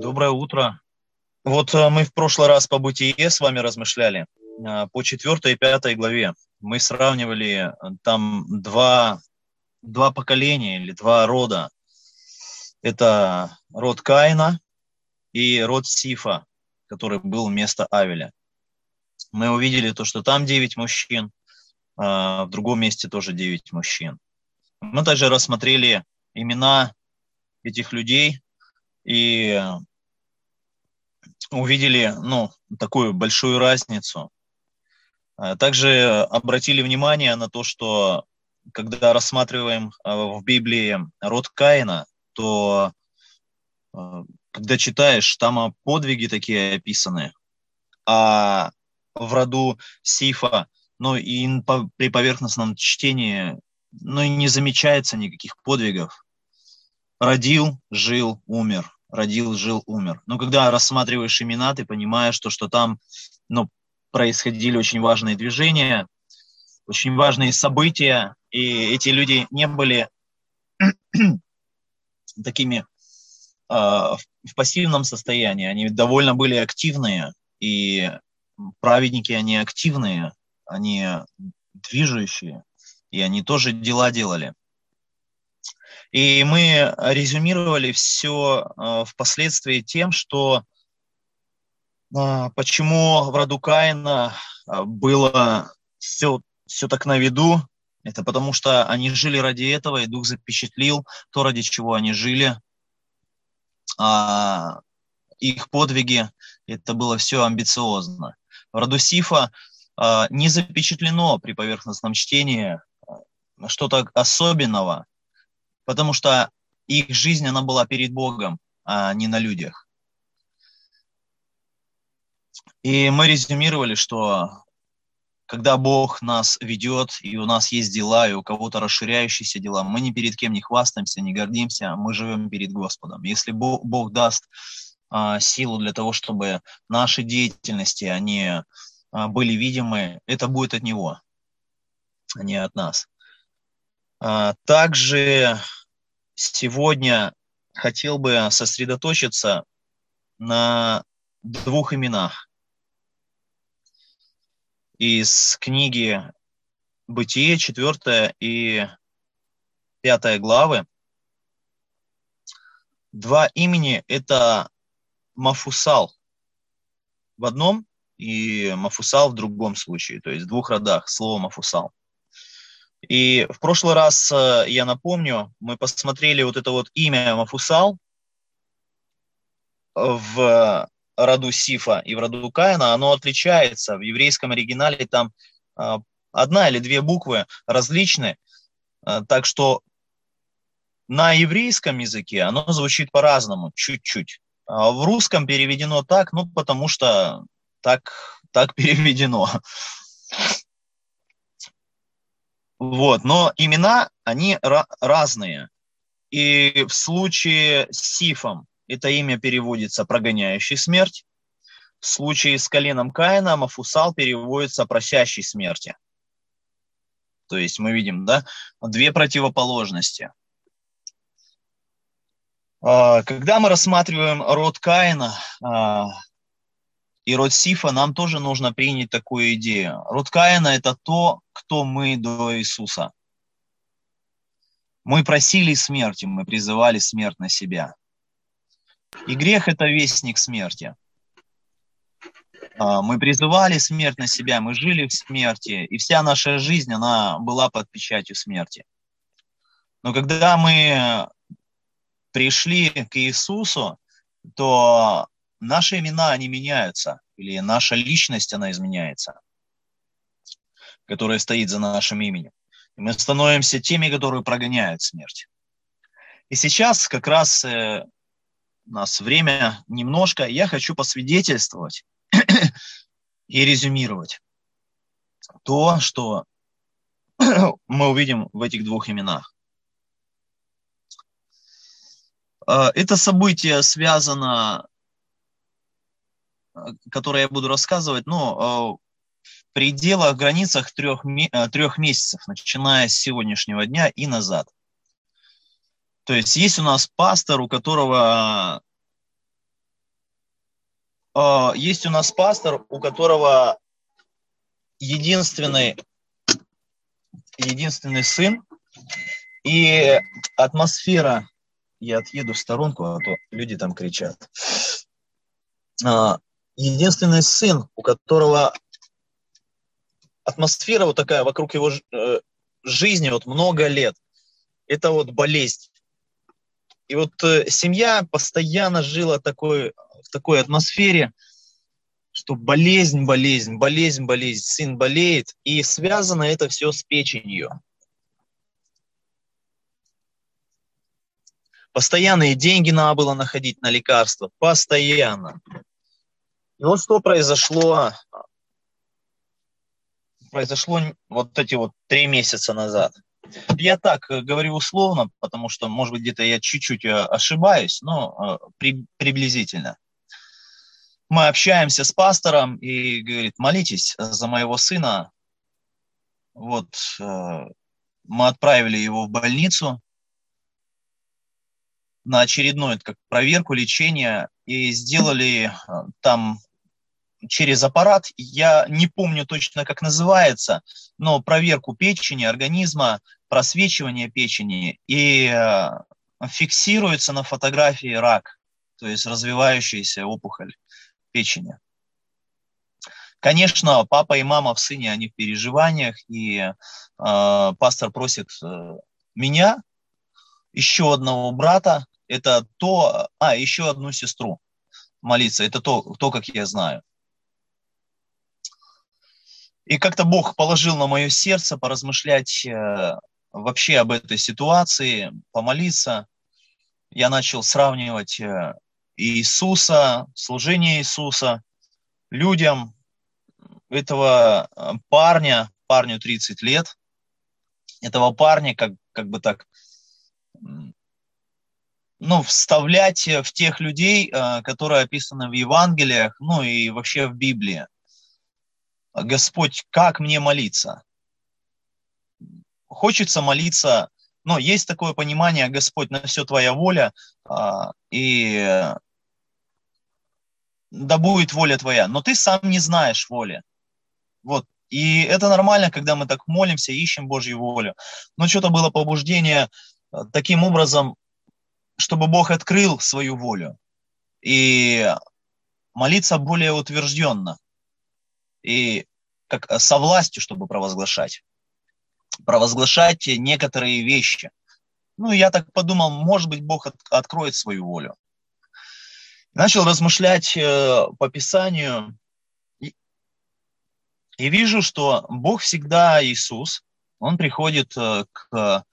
Доброе утро. Вот э, мы в прошлый раз по бытие с вами размышляли. Э, по четвертой и пятой главе мы сравнивали э, там два, два поколения или два рода. Это род Каина и род Сифа, который был вместо Авеля. Мы увидели то, что там девять мужчин, а в другом месте тоже девять мужчин. Мы также рассмотрели имена этих людей и увидели ну, такую большую разницу. А также обратили внимание на то, что когда рассматриваем а, в Библии род Каина, то а, когда читаешь, там подвиги такие описаны, а в роду Сифа, ну и при поверхностном чтении, ну и не замечается никаких подвигов. Родил, жил, умер. Родил, жил, умер. Но когда рассматриваешь имена, ты понимаешь, что, что там ну, происходили очень важные движения, очень важные события, и эти люди не были такими э, в пассивном состоянии, они довольно были активные, и праведники, они активные, они движущие, и они тоже дела делали. И мы резюмировали все э, впоследствии тем, что э, почему в роду Каина э, было все, все так на виду, это потому что они жили ради этого, и Дух запечатлил то, ради чего они жили. А их подвиги, это было все амбициозно. В роду Сифа а, не запечатлено при поверхностном чтении а, что-то особенного, потому что их жизнь, она была перед Богом, а не на людях. И мы резюмировали, что когда Бог нас ведет, и у нас есть дела, и у кого-то расширяющиеся дела, мы ни перед кем не хвастаемся, не гордимся, мы живем перед Господом. Если Бог, даст а, силу для того, чтобы наши деятельности, они а, были видимы, это будет от Него, а не от нас. А, также сегодня хотел бы сосредоточиться на двух именах из книги «Бытие», 4 и 5 главы. Два имени – это Мафусал в одном и Мафусал в другом случае, то есть в двух родах слово Мафусал. И в прошлый раз, э, я напомню, мы посмотрели вот это вот имя Мафусал в роду Сифа и в роду Каина, оно отличается. В еврейском оригинале там э, одна или две буквы различны, э, так что на еврейском языке оно звучит по-разному, чуть-чуть. А в русском переведено так, ну, потому что так, так переведено. Вот, но имена, они разные. И в случае с Сифом это имя переводится «прогоняющий смерть». В случае с коленом Каина Мафусал переводится «просящий смерти». То есть мы видим, да, две противоположности. А, когда мы рассматриваем род Каина а, и род Сифа, нам тоже нужно принять такую идею. Род Каина – это то, кто мы до Иисуса. Мы просили смерти, мы призывали смерть на себя. И грех – это вестник смерти. А, мы призывали смерть на себя, мы жили в смерти, и вся наша жизнь, она была под печатью смерти. Но когда мы пришли к Иисусу, то наши имена, они меняются, или наша личность, она изменяется, которая стоит за нашим именем. И мы становимся теми, которые прогоняют смерть. И сейчас как раз э, у нас время немножко, я хочу посвидетельствовать и резюмировать то, что мы увидим в этих двух именах. А, это событие связано, которое я буду рассказывать, ну, в пределах, границах трех, трех месяцев, начиная с сегодняшнего дня и назад. То есть есть у нас пастор, у которого э, есть у нас пастор, у которого единственный, единственный сын, и атмосфера, я отъеду в сторонку, а то люди там кричат. Единственный сын, у которого атмосфера вот такая вокруг его э, жизни вот много лет, это вот болезнь. И вот э, семья постоянно жила такой, в такой атмосфере, что болезнь, болезнь, болезнь, болезнь, сын болеет, и связано это все с печенью. Постоянные деньги надо было находить на лекарства, постоянно. И вот что произошло, произошло вот эти вот три месяца назад. Я так э, говорю условно, потому что, может быть, где-то я чуть-чуть э, ошибаюсь, но э, при, приблизительно. Мы общаемся с пастором и говорит, молитесь за моего сына. Вот мы отправили его в больницу на очередную как проверку лечения и сделали там через аппарат, я не помню точно, как называется, но проверку печени, организма, просвечивание печени, и э, фиксируется на фотографии рак, то есть развивающаяся опухоль печени. Конечно, папа и мама в сыне, они в переживаниях, и э, пастор просит э, меня, еще одного брата, это то, а, еще одну сестру молиться, это то, то, как я знаю. И как-то Бог положил на мое сердце поразмышлять э, вообще об этой ситуации, помолиться. Я начал сравнивать э, Иисуса, служение Иисуса людям, этого э, парня, парню 30 лет, этого парня как, как бы так, ну, вставлять в тех людей, которые описаны в Евангелиях, ну и вообще в Библии. Господь, как мне молиться? Хочется молиться, но есть такое понимание, Господь, на все Твоя воля, а, и да будет воля Твоя, но ты сам не знаешь воли. Вот. И это нормально, когда мы так молимся, ищем Божью волю. Но что-то было побуждение а, таким образом, чтобы Бог открыл свою волю и молиться более утвержденно и как э, со властью, чтобы провозглашать. Провозглашать некоторые вещи. Ну, я так подумал, может быть, Бог от, откроет свою волю. Начал размышлять э, по Писанию и, и вижу, что Бог всегда Иисус, Он приходит э, к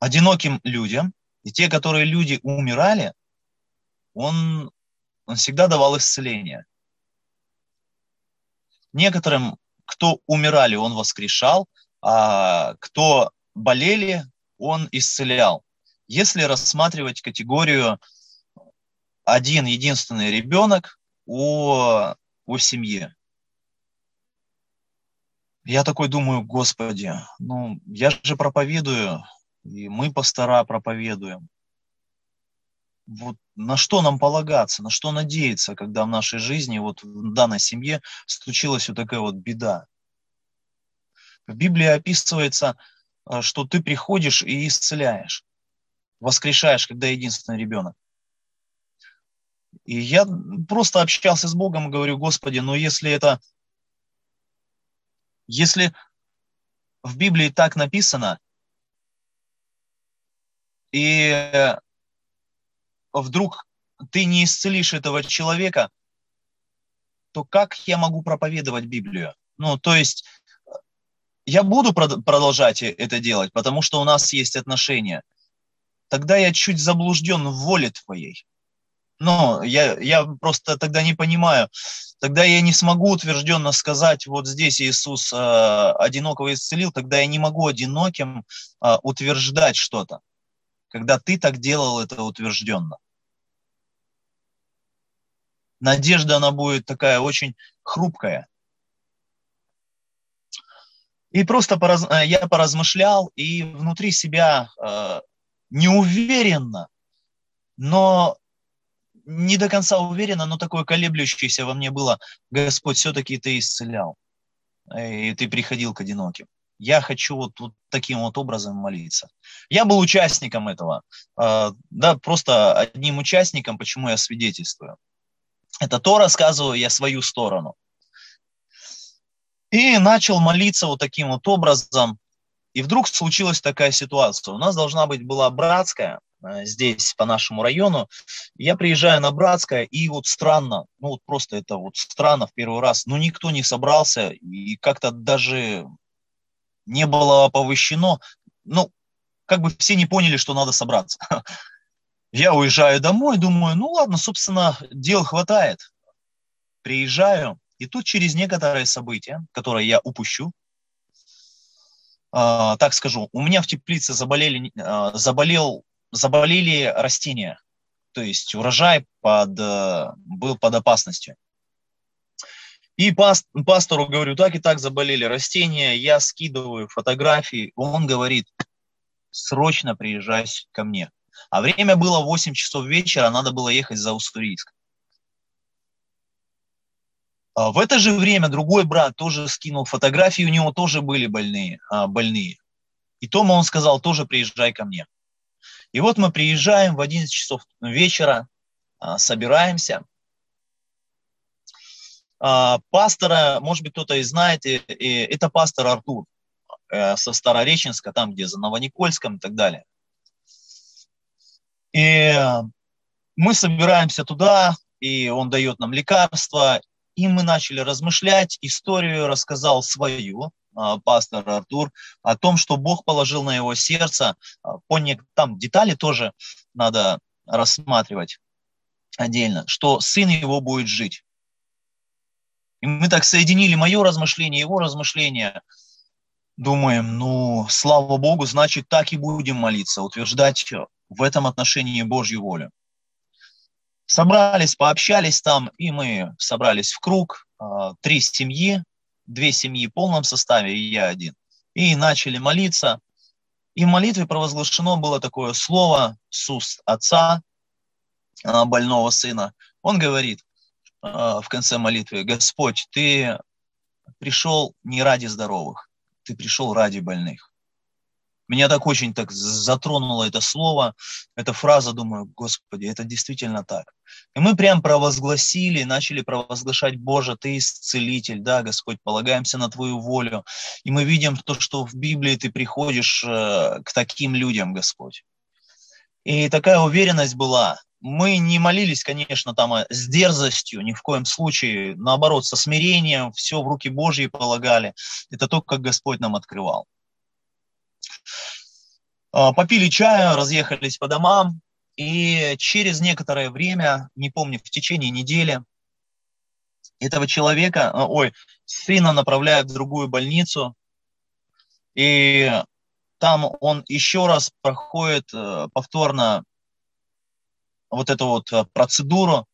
одиноким людям, и те, которые люди умирали, Он, он всегда давал исцеление – Некоторым, кто умирали, он воскрешал, а кто болели, он исцелял. Если рассматривать категорию один единственный ребенок у, у семьи. Я такой думаю, Господи, ну я же проповедую, и мы пастора проповедуем вот на что нам полагаться, на что надеяться, когда в нашей жизни, вот в данной семье случилась вот такая вот беда. В Библии описывается, э, что ты приходишь и исцеляешь, воскрешаешь, когда единственный ребенок. И я просто общался с Богом и говорю, Господи, но если это, если в Библии так написано, и вдруг ты не исцелишь этого человека, то как я могу проповедовать Библию? Ну, то есть я буду продолжать это делать, потому что у нас есть отношения. Тогда я чуть заблужден в воле твоей. Но я, я просто тогда не понимаю. Тогда я не смогу утвержденно сказать, вот здесь Иисус э, одинокого исцелил, тогда я не могу одиноким э, утверждать что-то, когда ты так делал это утвержденно надежда, она будет такая очень хрупкая. И просто пораз... Э, я поразмышлял, и внутри себя э, неуверенно, но не до конца уверенно, но такое колеблющееся во мне было, Господь, все-таки ты исцелял, и ты приходил к одиноким. Я хочу вот, вот таким вот образом молиться. Я был участником этого, э, да, просто одним участником, почему я свидетельствую. Это то рассказываю я свою сторону. И начал молиться вот таким вот образом. И вдруг случилась такая ситуация. У нас должна быть была братская, Э, здесь, по нашему району. Я приезжаю на Братское, и вот странно, ну вот просто это вот странно в первый раз, ну никто не собрался, и как-то даже не было оповещено, ну, как бы все не поняли, что надо собраться. Я уезжаю домой, думаю, ну ладно, собственно, дел хватает. Приезжаю, и тут через некоторые события, которые я упущу, э, так скажу, у меня в теплице заболели, э, заболел заболели растения, то есть урожай под, э, был под опасностью. И паст, пастору говорю, так и так заболели растения, я скидываю фотографии, он говорит, срочно приезжай ко мне. А время было 8 часов вечера, надо было ехать за Уссурийск. А в это же время другой брат тоже скинул фотографии, у него тоже были больные. А, больные. И Тома он сказал, тоже приезжай ко мне. И вот мы приезжаем в 11 часов вечера, а, собираемся. Пастора, может быть, кто-то и знает, это пастор Артур э, со Старореченска, там, где за Новоникольском и так далее. И мы собираемся туда, и он дает нам лекарства, и мы начали размышлять, историю рассказал свою, а, пастор Артур, о том, что Бог положил на его сердце. А, по не, там детали тоже надо рассматривать отдельно, что сын его будет жить. И мы так соединили мое размышление, его размышление. Думаем, ну, слава Богу, значит, так и будем молиться, утверждать в этом отношении Божью волю. Собрались, пообщались там, и мы собрались в круг, а, три семьи, две семьи в полном составе, и я один. И начали молиться. И в молитве провозглашено было такое слово с уст отца а, больного сына. Он говорит а, в конце молитвы, Господь, ты пришел не ради здоровых, ты пришел ради больных. Меня так очень так затронуло это слово, эта фраза, думаю, Господи, это действительно так. И мы прям провозгласили, начали провозглашать, Боже, Ты исцелитель, да, Господь, полагаемся на Твою волю. И мы видим то, что в Библии Ты приходишь э, к таким людям, Господь. И такая уверенность была. Мы не молились, конечно, там э, с дерзостью, ни в коем случае, наоборот, со смирением, все в руки Божьи полагали. Это то, как Господь нам открывал. А, попили чая, разъехались по домам, и через некоторое время, не помню, в течение недели, этого человека, а, ой, сына направляют в другую больницу, и там он еще раз проходит э, повторно вот эту вот э, процедуру,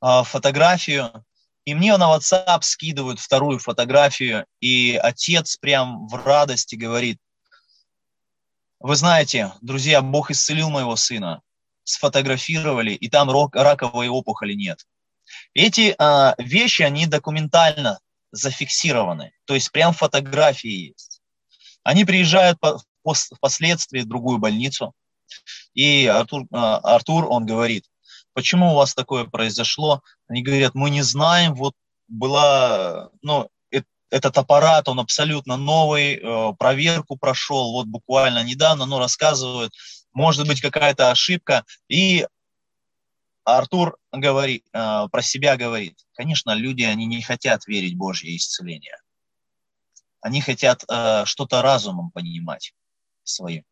а, фотографию, и мне на WhatsApp скидывают вторую фотографию, и отец прям в радости говорит, вы знаете, друзья, Бог исцелил моего сына, сфотографировали, и там раковой опухоли нет. Эти а, вещи, они документально зафиксированы, то есть прям фотографии есть. Они приезжают по, по, впоследствии в другую больницу, и Артур, а, Артур, он говорит, почему у вас такое произошло? Они говорят, мы не знаем, вот была, ну, этот аппарат, он абсолютно новый, э, проверку прошел, вот буквально недавно, но рассказывают, может быть какая-то ошибка. И Артур говорит, э, про себя говорит, конечно, люди, они не хотят верить в Божье исцеление. Они хотят э, что-то разумом понимать своим.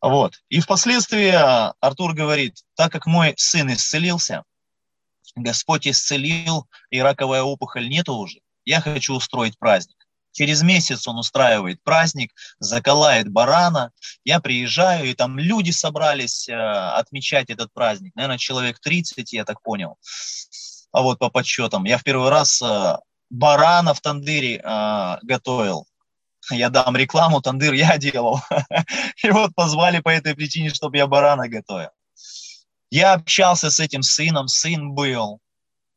Вот. И впоследствии Артур говорит, так как мой сын исцелился, Господь исцелил, и раковая опухоль нету уже, я хочу устроить праздник. Через месяц он устраивает праздник, заколает барана. Я приезжаю, и там люди собрались э, отмечать этот праздник. Наверное, человек 30, я так понял. А вот по подсчетам. Я в первый раз э, барана в тандыре э, готовил. Я дам рекламу, тандыр я делал. И вот позвали по этой причине, чтобы я барана готовил. Я общался с этим сыном, сын был,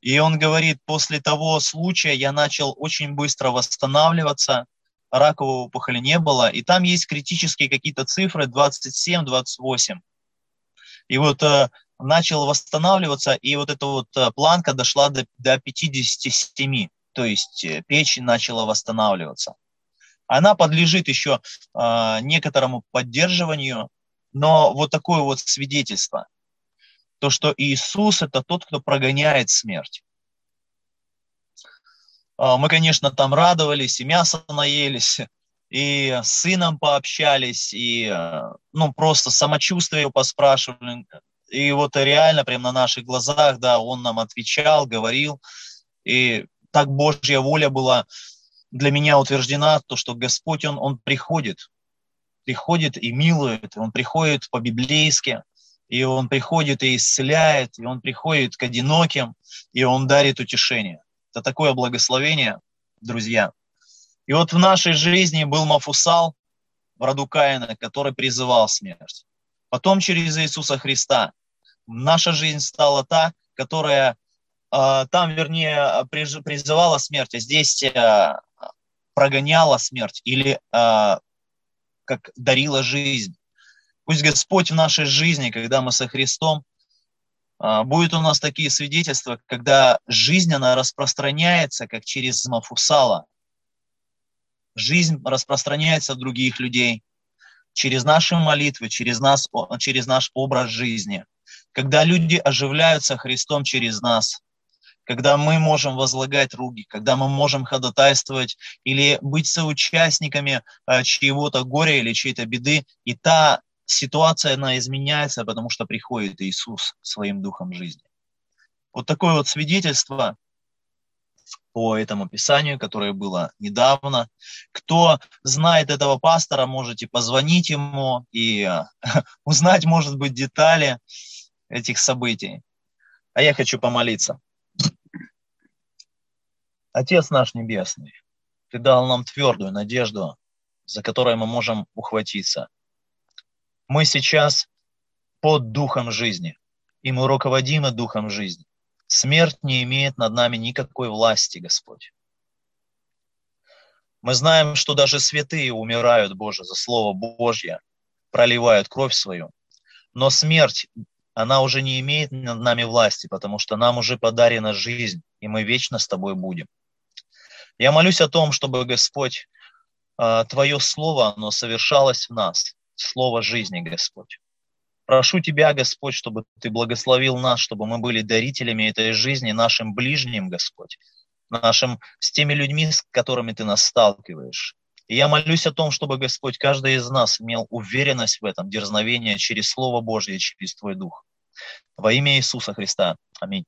и он говорит, после того случая я начал очень быстро восстанавливаться, ракового опухоли не было, и там есть критические какие-то цифры 27-28. И вот э, начал восстанавливаться, и вот эта вот э, планка дошла до, до 57, то есть э, печень начала восстанавливаться. Она подлежит еще э, некоторому поддерживанию, но вот такое вот свидетельство, то, что Иисус – это тот, кто прогоняет смерть. Э, мы, конечно, там радовались, и мясо наелись, и с сыном пообщались, и э, ну, просто самочувствие поспрашивали. И вот реально прямо на наших глазах, да, он нам отвечал, говорил. И так Божья воля была для меня утверждена, то, что Господь, Он, он приходит, приходит и милует, Он приходит по-библейски, и Он приходит и исцеляет, и Он приходит к одиноким, и Он дарит утешение. Это такое благословение, друзья. И вот в нашей жизни был Мафусал в роду Каина, который призывал смерть. Потом через Иисуса Христа наша жизнь стала та, которая э, там, вернее, призывала смерть, а здесь э, прогоняла смерть или э, как дарила жизнь. Пусть Господь в нашей жизни, когда мы со Христом, будет у нас такие свидетельства, когда жизнь, она распространяется, как через Мафусала. Жизнь распространяется в других людей через наши молитвы, через, нас, через наш образ жизни когда люди оживляются Христом через нас, когда мы можем возлагать руки, когда мы можем ходатайствовать или быть соучастниками э, чьего-то горя или чьей-то беды, и та ситуация, она изменяется, потому что приходит Иисус своим духом жизни. Вот такое вот свидетельство по этому писанию, которое было недавно. Кто знает этого пастора, можете позвонить ему и э, узнать, может быть, детали этих событий. А я хочу помолиться. Отец наш Небесный, Ты дал нам твердую надежду, за которой мы можем ухватиться. Мы сейчас под духом жизни, и мы руководимы духом жизни. Смерть не имеет над нами никакой власти, Господь. Мы знаем, что даже святые умирают, Боже, за Слово Божье, проливают кровь свою. Но смерть она уже не имеет над нами власти, потому что нам уже подарена жизнь, и мы вечно с тобой будем. Я молюсь о том, чтобы, Господь, а, Твое Слово, оно совершалось в нас, Слово жизни, Господь. Прошу Тебя, Господь, чтобы Ты благословил нас, чтобы мы были дарителями этой жизни нашим ближним, Господь, нашим, с теми людьми, с которыми Ты нас сталкиваешь. И я молюсь о том, чтобы Господь, каждый из нас имел уверенность в этом, дерзновение через Слово Божье, через Твой Дух. Во имя Иисуса Христа. Аминь.